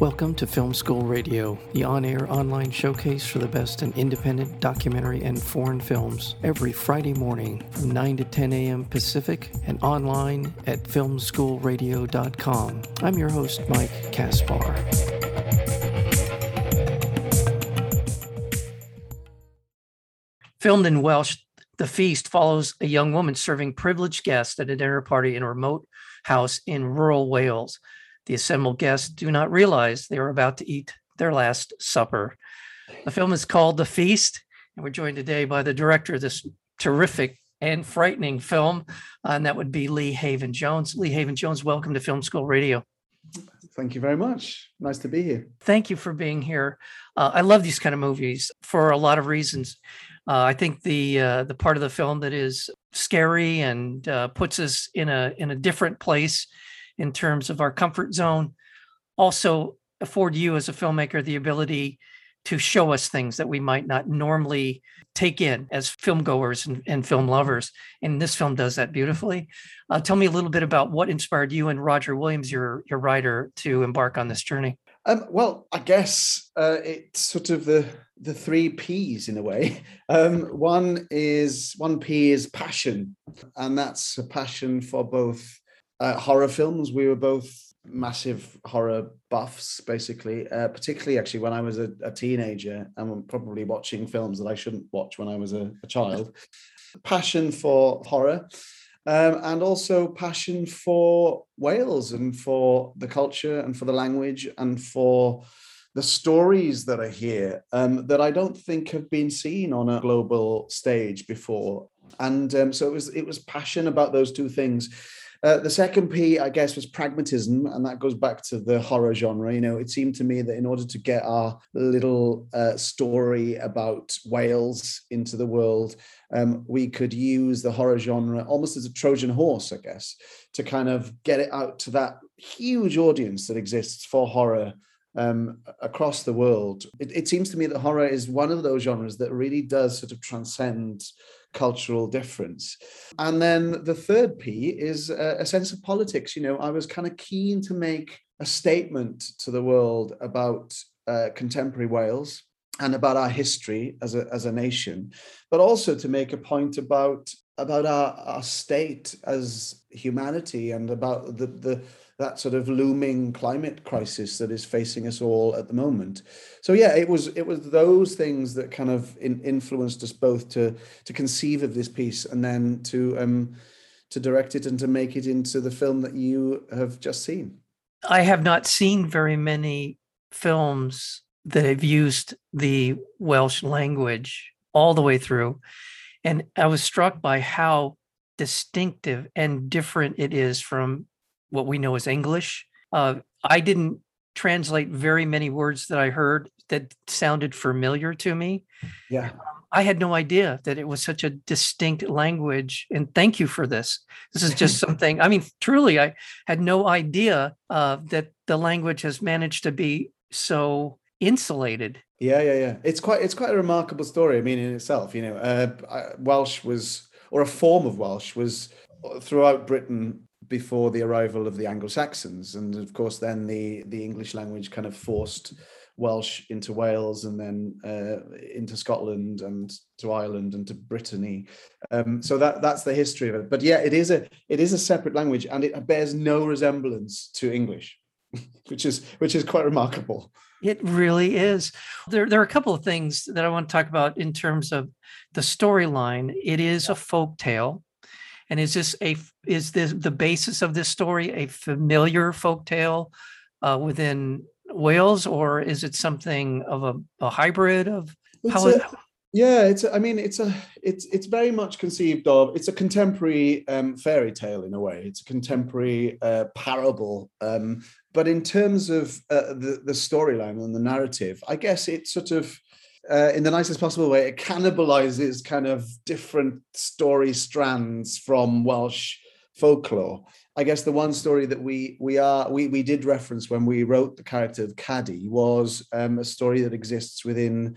Welcome to Film School Radio, the on air online showcase for the best in independent documentary and foreign films, every Friday morning from 9 to 10 a.m. Pacific and online at filmschoolradio.com. I'm your host, Mike Kaspar. Filmed in Welsh, The Feast follows a young woman serving privileged guests at a dinner party in a remote house in rural Wales. The assembled guests do not realize they are about to eat their last supper. The film is called The Feast, and we're joined today by the director of this terrific and frightening film, uh, and that would be Lee Haven Jones. Lee Haven Jones, welcome to Film School Radio. Thank you very much. Nice to be here. Thank you for being here. Uh, I love these kind of movies for a lot of reasons. Uh, I think the uh, the part of the film that is scary and uh, puts us in a in a different place in terms of our comfort zone also afford you as a filmmaker the ability to show us things that we might not normally take in as film goers and, and film lovers. And this film does that beautifully. Uh, tell me a little bit about what inspired you and Roger Williams, your your writer, to embark on this journey. Um, well, I guess uh, it's sort of the the three P's in a way. Um, one is one P is passion, and that's a passion for both uh, horror films. We were both massive horror buffs, basically. Uh, particularly, actually, when I was a, a, teenager and probably watching films that I shouldn't watch when I was a, a child. Passion for horror. Um, and also passion for Wales and for the culture and for the language and for the stories that are here um, that I don't think have been seen on a global stage before. And um, so it was it was passion about those two things. Uh, the second P, I guess, was pragmatism, and that goes back to the horror genre. You know, it seemed to me that in order to get our little uh, story about Wales into the world, um, we could use the horror genre almost as a Trojan horse, I guess, to kind of get it out to that huge audience that exists for horror um, across the world. It, it, seems to me that horror is one of those genres that really does sort of transcend cultural difference. And then the third P is a, a sense of politics. You know, I was kind of keen to make a statement to the world about uh, contemporary Wales and about our history as a, as a nation, but also to make a point about about our, our state as humanity and about the, the that sort of looming climate crisis that is facing us all at the moment. So yeah, it was it was those things that kind of in, influenced us both to to conceive of this piece and then to um to direct it and to make it into the film that you have just seen. I have not seen very many films that have used the Welsh language all the way through. And I was struck by how distinctive and different it is from what we know as English. Uh, I didn't translate very many words that I heard that sounded familiar to me. Yeah. I had no idea that it was such a distinct language. And thank you for this. This is just something, I mean, truly, I had no idea uh, that the language has managed to be so insulated. Yeah, yeah, yeah. It's quite, it's quite a remarkable story. I mean, in itself, you know, uh, Welsh was, or a form of Welsh was uh, throughout Britain before the arrival of the Anglo-Saxons, and of course, then the the English language kind of forced Welsh into Wales and then uh, into Scotland and to Ireland and to Brittany. Um, so that that's the history of it. But yeah, it is a it is a separate language, and it bears no resemblance to English, which is which is quite remarkable. It really is. There, there are a couple of things that I want to talk about in terms of the storyline. It is a folk tale and is this a is this the basis of this story a familiar folk tale uh, within Wales, or is it something of a, a hybrid of how? A, yeah, it's. I mean, it's a. It's it's very much conceived of. It's a contemporary um, fairy tale in a way. It's a contemporary uh, parable. Um, but in terms of uh, the the storyline and the narrative, I guess it sort of uh, in the nicest possible way, it cannibalizes kind of different story strands from Welsh folklore. I guess the one story that we we are we we did reference when we wrote the character of Cadi was um, a story that exists within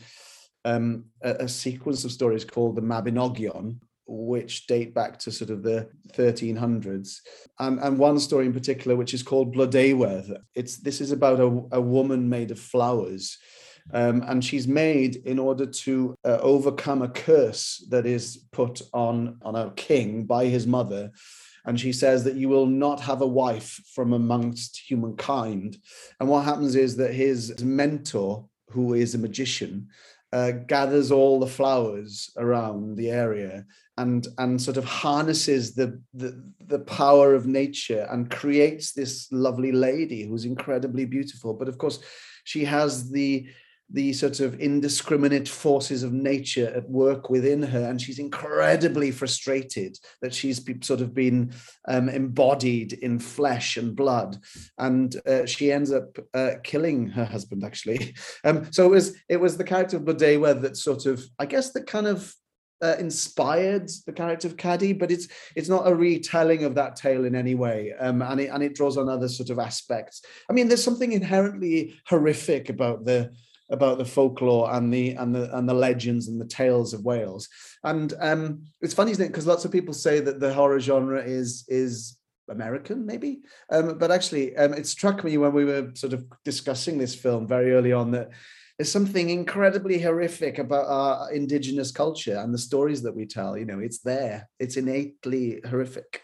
um, a, a, sequence of stories called the Mabinogion, which date back to sort of the 1300s, and, and one story in particular, which is called Blodeuwedd. It's this is about a, a woman made of flowers. Um, and she's made in order to uh, overcome a curse that is put on on a king by his mother and she says that you will not have a wife from amongst humankind and what happens is that his mentor who is a magician uh, gathers all the flowers around the area and and sort of harnesses the, the the power of nature and creates this lovely lady who's incredibly beautiful. But of course she has the the sort of indiscriminate forces of nature at work within her and she's incredibly frustrated that she's sort of been um, embodied in flesh and blood. And uh, she ends up uh, killing her husband actually. Um, so it was it was the character of Blodeuwedd that sort of i guess that kind of uh, inspired the character of Cadi, but it's it's not a retelling of that tale in any way, um, and it and it draws on other sort of aspects. I mean, there's something inherently horrific about the about the folklore and the and the and the legends and the tales of Wales. And um, it's funny, isn't it? Because lots of people say that the horror genre is is American, maybe. Um, but actually, um, it struck me when we were sort of discussing this film very early on that there's something incredibly horrific about our indigenous culture and the stories that we tell. You know, it's there. It's innately horrific.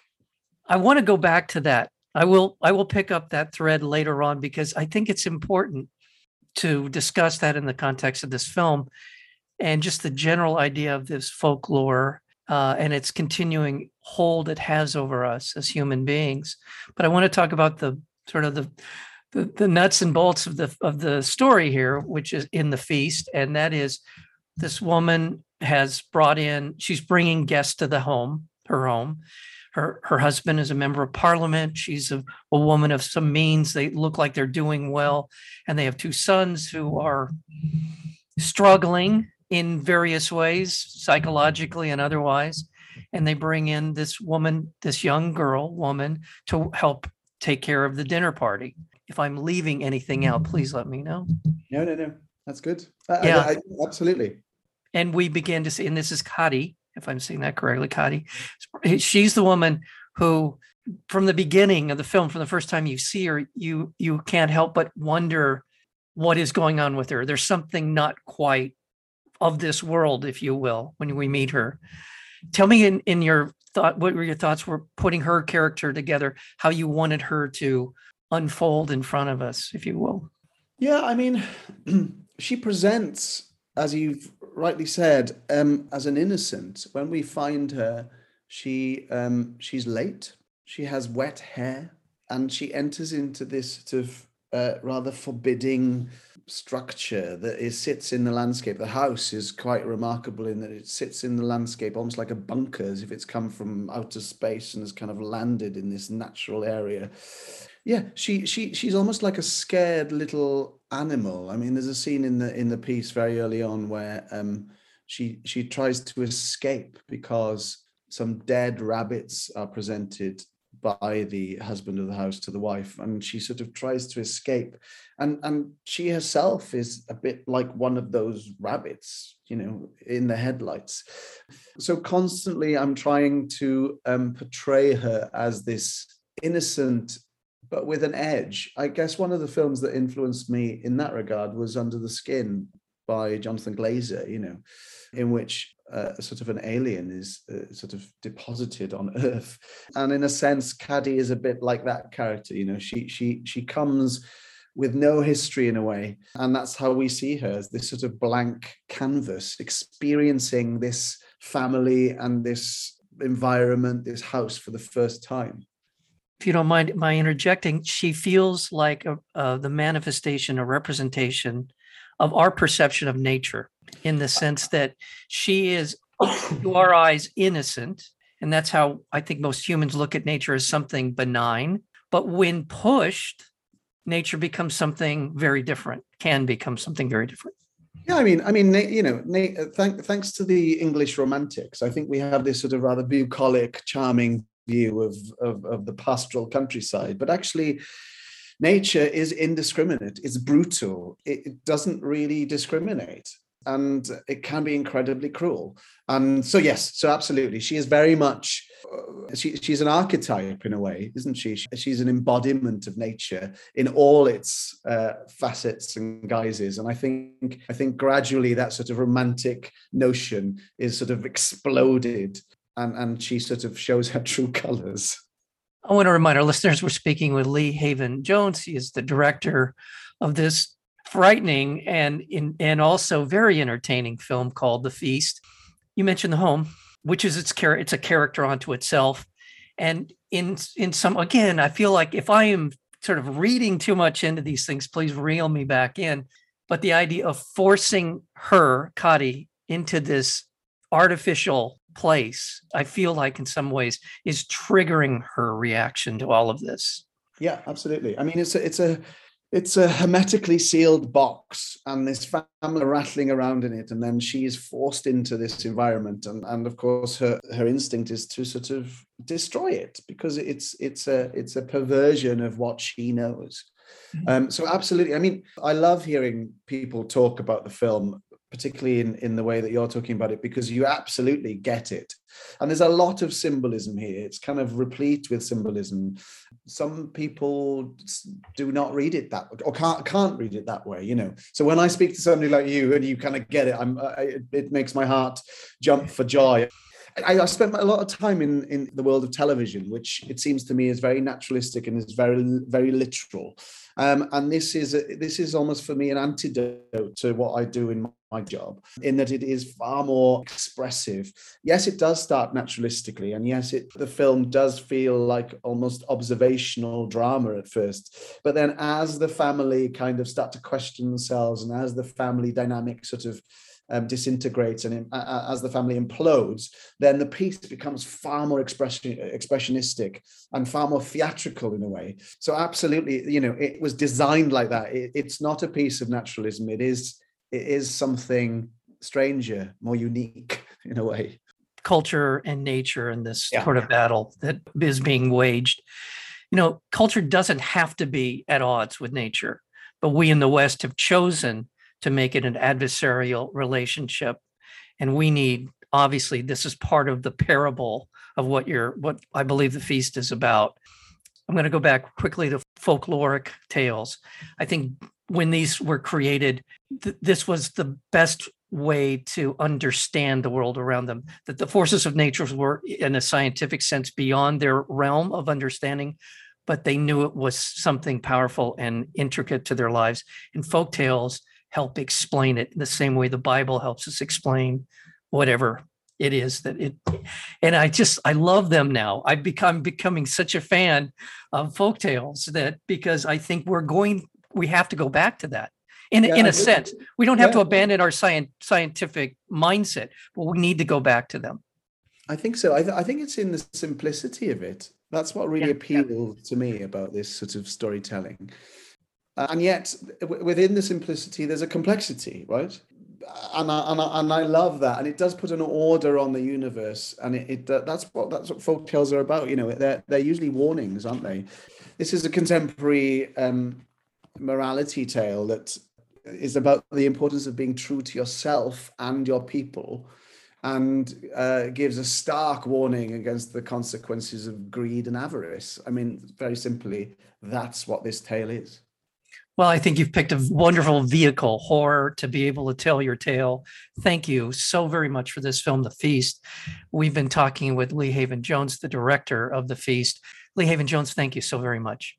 I want to go back to that. I will. I will pick up that thread later on because I think it's important to discuss that in the context of this film and just the general idea of this folklore uh, and its continuing hold it has over us as human beings. But I want to talk about the sort of the, the the, nuts and bolts of the of the story here, which is in the feast, and that is this woman has brought in. She's bringing guests to the home, her home, her her husband is a member of parliament. She's a, a woman of some means. They look like they're doing well, and they have two sons who are struggling in various ways, psychologically and otherwise. And they bring in this woman, this young girl woman, to help take care of the dinner party. If I'm leaving anything out, please let me know. No, no, no. That's good. yeah, I, I, absolutely. And we begin to see, and this is Cadi, if I'm saying that correctly, Cadi. She's the woman who, from the beginning of the film, from the first time you see her, you you can't help but wonder what is going on with her. There's something not quite of this world, if you will, when we meet her. Tell me in, in your thought, what were your thoughts were putting her character together, how you wanted her to unfold in front of us, if you will. Yeah, I mean, she presents as you've rightly said, um, as an innocent, when we find her, she um, she's late. She has wet hair, and she enters into this sort of uh, rather forbidding structure that is sits in the landscape. The house is quite remarkable in that it sits in the landscape almost like a bunker, as if it's come from outer space and has kind of landed in this natural area. Yeah, she she she's almost like a scared little animal. I mean, there's a scene in the in the piece very early on where um, she she tries to escape because some dead rabbits are presented by the husband of the house to the wife and she sort of tries to escape and and she herself is a bit like one of those rabbits you know in the headlights so constantly i'm trying to um, portray her as this innocent but with an edge. I guess one of the films that influenced me in that regard was Under the Skin by Jonathan Glazer, you know, in which uh, sort of an alien is uh, sort of deposited on Earth, and in a sense, Cadi is a bit like that character. You know, she she she comes with no history in a way, and that's how we see her as this sort of blank canvas, experiencing this family and this environment, this house for the first time if you don't mind my interjecting, she feels like a, uh, the manifestation, a representation of our perception of nature in the sense that she is, to our eyes, innocent. And that's how I think most humans look at nature as something benign. But when pushed, nature becomes something very different, can become something very different. Yeah, I mean, I mean, you know, thanks to the English Romantics, I think we have this sort of rather bucolic, charming view of, of, of the pastoral countryside, but actually, nature is indiscriminate, it's brutal, it, it doesn't really discriminate. and it can be incredibly cruel. And so, yes, so absolutely, she is very much. Uh, she, she's an archetype in a way, isn't she? She's an embodiment of nature in all its uh, facets and guises. And I think I think gradually that sort of romantic notion is sort of exploded, and and she sort of shows her true colors. I want to remind our listeners we're speaking with Lee Haven Jones. He is the director of this frightening and in, and also very entertaining film called The Feast. You mentioned the home, which is its character. It's a character unto itself, and in in some again, I feel like if I am sort of reading too much into these things, please reel me back in. But the idea of forcing her, Cadi, into this artificial place, I feel like in some ways is triggering her reaction to all of this. Yeah, absolutely. I mean, it's a, it's a it's a hermetically sealed box and this family rattling around in it and then she is forced into this environment and, and of course her, her instinct is to sort of destroy it because it's it's a it's a perversion of what she knows mm-hmm. um, so absolutely i mean i love hearing people talk about the film particularly in, in the way that you're talking about it, because you absolutely get it. And there's a lot of symbolism here. It's kind of replete with symbolism. Some people do not read it that or can't can't read it that way, you know. So when I speak to somebody like you and you kind of get it, I'm I, it makes my heart jump for joy. I, I spent a lot of time in, in the world of television, which it seems to me is very naturalistic and is very very literal. Um, and this is a, this is almost for me an antidote to what I do in my job, in that it is far more expressive. Yes, it does start naturalistically, and yes, it the film does feel like almost observational drama at first. But then, as the family kind of start to question themselves, and as the family dynamic sort of um, disintegrates and uh, as the family implodes, then the piece becomes far more expression, expressionistic and far more theatrical in a way. So absolutely, you know, it was designed like that. It, it's not a piece of naturalism. It is it is something stranger, more unique in a way. Culture and nature in this yeah. sort of battle that is being waged. You know, culture doesn't have to be at odds with nature, but we in the West have chosen to make it an adversarial relationship. And we need, obviously, this is part of the parable of what you're, what I believe the feast is about. I'm going to go back quickly to folkloric tales. I think when these were created, th- this was the best way to understand the world around them. That the forces of nature were, in a scientific sense, beyond their realm of understanding, but they knew it was something powerful and intricate to their lives. And folk tales, help explain it in the same way the Bible helps us explain whatever it is that it and I just I love them now. I've become becoming such a fan of folk tales that because I think we're going we have to go back to that. In, yeah, in a sense, we don't have yeah. to abandon our science, scientific mindset, but we need to go back to them. I think so. I, th- I think it's in the simplicity of it. That's what really yeah, appealed to me about this sort of storytelling and yet within the simplicity there's a complexity right and I, and I, and I love that and it does put an order on the universe and it, it that's what that's what folk tales are about you know they're they're usually warnings aren't they this is a contemporary um, morality tale that is about the importance of being true to yourself and your people and uh, gives a stark warning against the consequences of greed and avarice i mean very simply that's what this tale is well, I think you've picked a wonderful vehicle, horror, to be able to tell your tale. Thank you so very much for this film, The Feast. We've been talking with Lee Haven Jones, the director of The Feast. Lee Haven Jones, thank you so very much.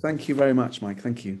Thank you very much, Mike. Thank you.